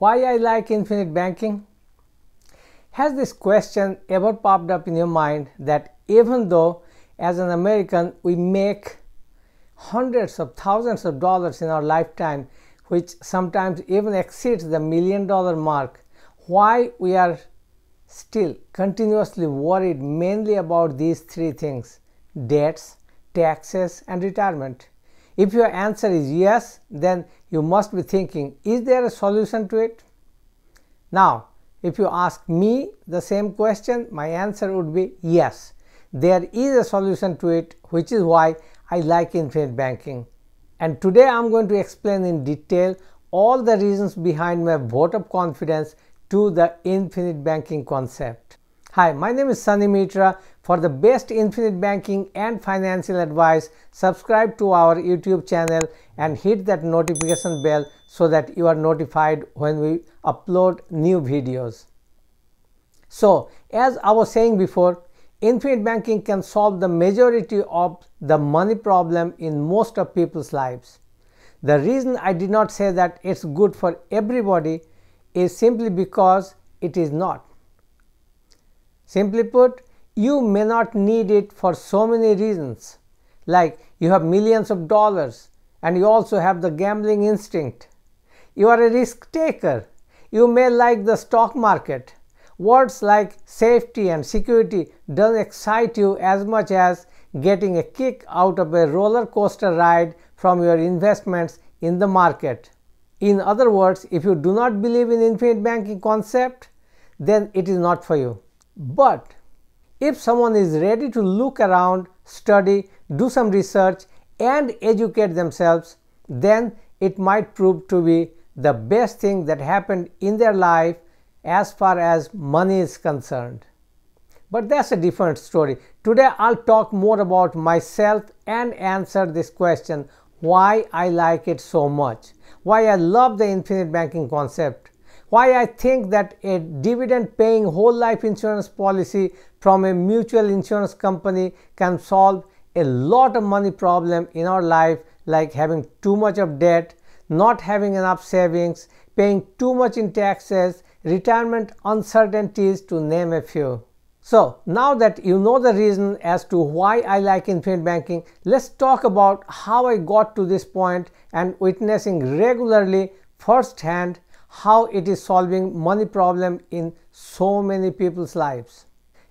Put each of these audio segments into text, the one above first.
Why I like infinite banking? Has this question ever popped up in your mind that even though as an American we make hundreds of thousands of dollars in our lifetime, which sometimes even exceeds the million dollar mark, why we are still continuously worried mainly about these three things debts, taxes, and retirement? If your answer is yes, then you must be thinking, is there a solution to it? Now, if you ask me the same question, my answer would be yes. There is a solution to it, which is why I like infinite banking. And today I'm going to explain in detail all the reasons behind my vote of confidence to the infinite banking concept. Hi, my name is Sunny Mitra. For the best infinite banking and financial advice, subscribe to our YouTube channel and hit that notification bell so that you are notified when we upload new videos. So, as I was saying before, infinite banking can solve the majority of the money problem in most of people's lives. The reason I did not say that it's good for everybody is simply because it is not. Simply put, you may not need it for so many reasons, like you have millions of dollars and you also have the gambling instinct. You are a risk taker. You may like the stock market. Words like safety and security don't excite you as much as getting a kick out of a roller coaster ride from your investments in the market. In other words, if you do not believe in infinite banking concept, then it is not for you. But if someone is ready to look around, study, do some research, and educate themselves, then it might prove to be the best thing that happened in their life as far as money is concerned. But that's a different story. Today I'll talk more about myself and answer this question why I like it so much, why I love the infinite banking concept, why I think that a dividend paying whole life insurance policy from a mutual insurance company can solve a lot of money problem in our life like having too much of debt, not having enough savings, paying too much in taxes, retirement uncertainties to name a few. So now that you know the reason as to why I like infinite banking, let's talk about how I got to this point and witnessing regularly firsthand how it is solving money problem in so many people's lives.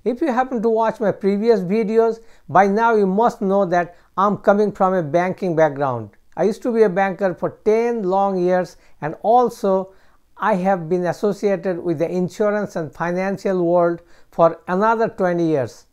If you happen to watch my previous videos, by now you must know that I'm coming from a banking background. I used to be a banker for 10 long years and also I have been associated with the insurance and financial world for another 20 years.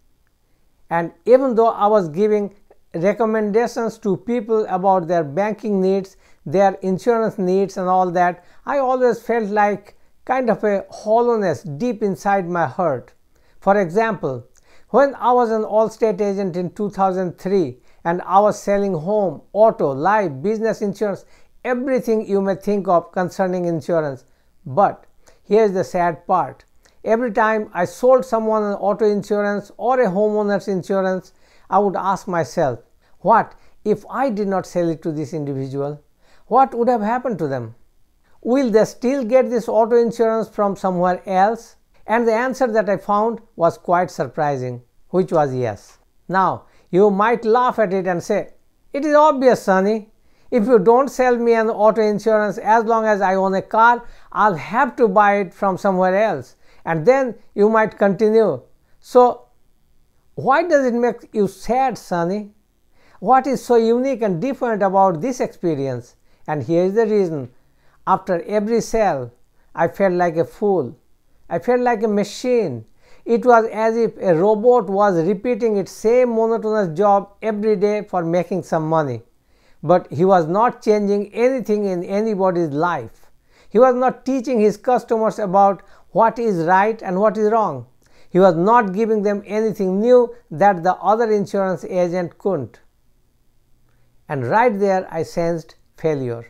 And even though I was giving recommendations to people about their banking needs, their insurance needs, and all that, I always felt like kind of a hollowness deep inside my heart. For example, when I was an Allstate agent in 2003 and I was selling home, auto, life, business insurance, everything you may think of concerning insurance. But here's the sad part. Every time I sold someone an auto insurance or a homeowner's insurance, I would ask myself, what if I did not sell it to this individual? What would have happened to them? Will they still get this auto insurance from somewhere else? And the answer that I found was quite surprising, which was yes. Now, you might laugh at it and say, It is obvious, Sunny. If you don't sell me an auto insurance as long as I own a car, I'll have to buy it from somewhere else. And then you might continue. So, why does it make you sad, Sunny? What is so unique and different about this experience? And here is the reason. After every sale, I felt like a fool. I felt like a machine. It was as if a robot was repeating its same monotonous job every day for making some money. But he was not changing anything in anybody's life. He was not teaching his customers about what is right and what is wrong. He was not giving them anything new that the other insurance agent couldn't. And right there I sensed failure.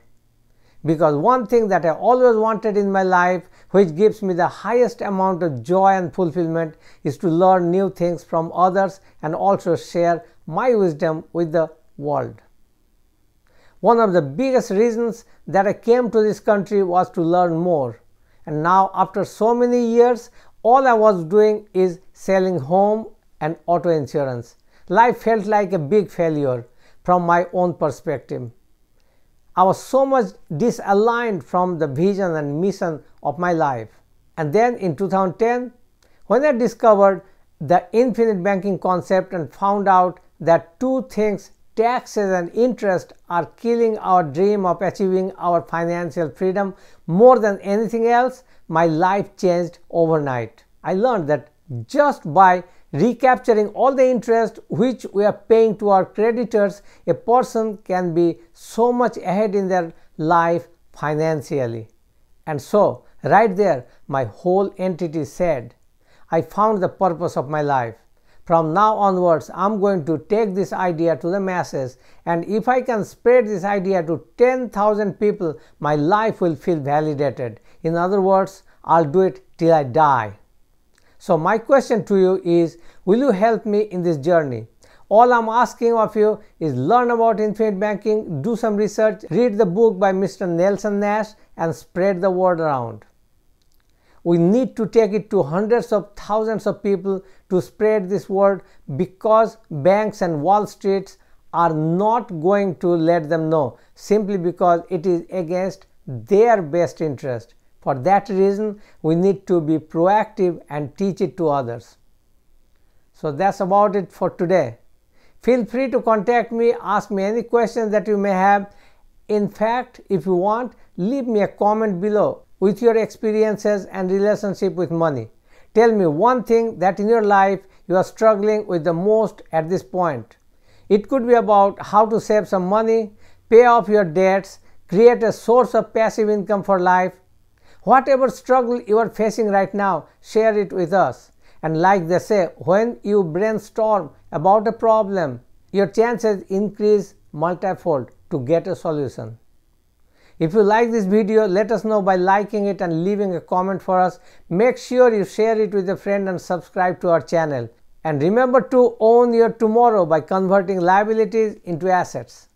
Because one thing that I always wanted in my life, which gives me the highest amount of joy and fulfillment, is to learn new things from others and also share my wisdom with the world. One of the biggest reasons that I came to this country was to learn more. and now after so many years all I was doing is selling home and auto insurance. Life felt like a big failure from my own perspective. I was so much disaligned from the vision and mission of my life. And then in 2010, when I discovered the infinite banking concept and found out that two things taxes and interest are killing our dream of achieving our financial freedom more than anything else, my life changed overnight. I learned that just by recapturing all the interest which we are paying to our creditors, a person can be so much ahead in their life financially. And so, right there, my whole entity said, I found the purpose of my life. From now onwards, I'm going to take this idea to the masses, and if I can spread this idea to 10,000 people, my life will feel validated. In other words, I'll do it till I die. So, my question to you is Will you help me in this journey? All I'm asking of you is learn about infinite banking, do some research, read the book by Mr. Nelson Nash, and spread the word around. We need to take it to hundreds of thousands of people to spread this word because banks and Wall Streets are not going to let them know simply because it is against their best interest. For that reason, we need to be proactive and teach it to others. So that's about it for today. Feel free to contact me, ask me any questions that you may have. In fact, if you want, leave me a comment below with your experiences and relationship with money. Tell me one thing that in your life you are struggling with the most at this point. It could be about how to save some money, pay off your debts, create a source of passive income for life. Whatever struggle you are facing right now, share it with us. And like they say, when you brainstorm about a problem, your chances increase multifold to get a solution. If you like this video, let us know by liking it and leaving a comment for us. Make sure you share it with a friend and subscribe to our channel. And remember to own your tomorrow by converting liabilities into assets.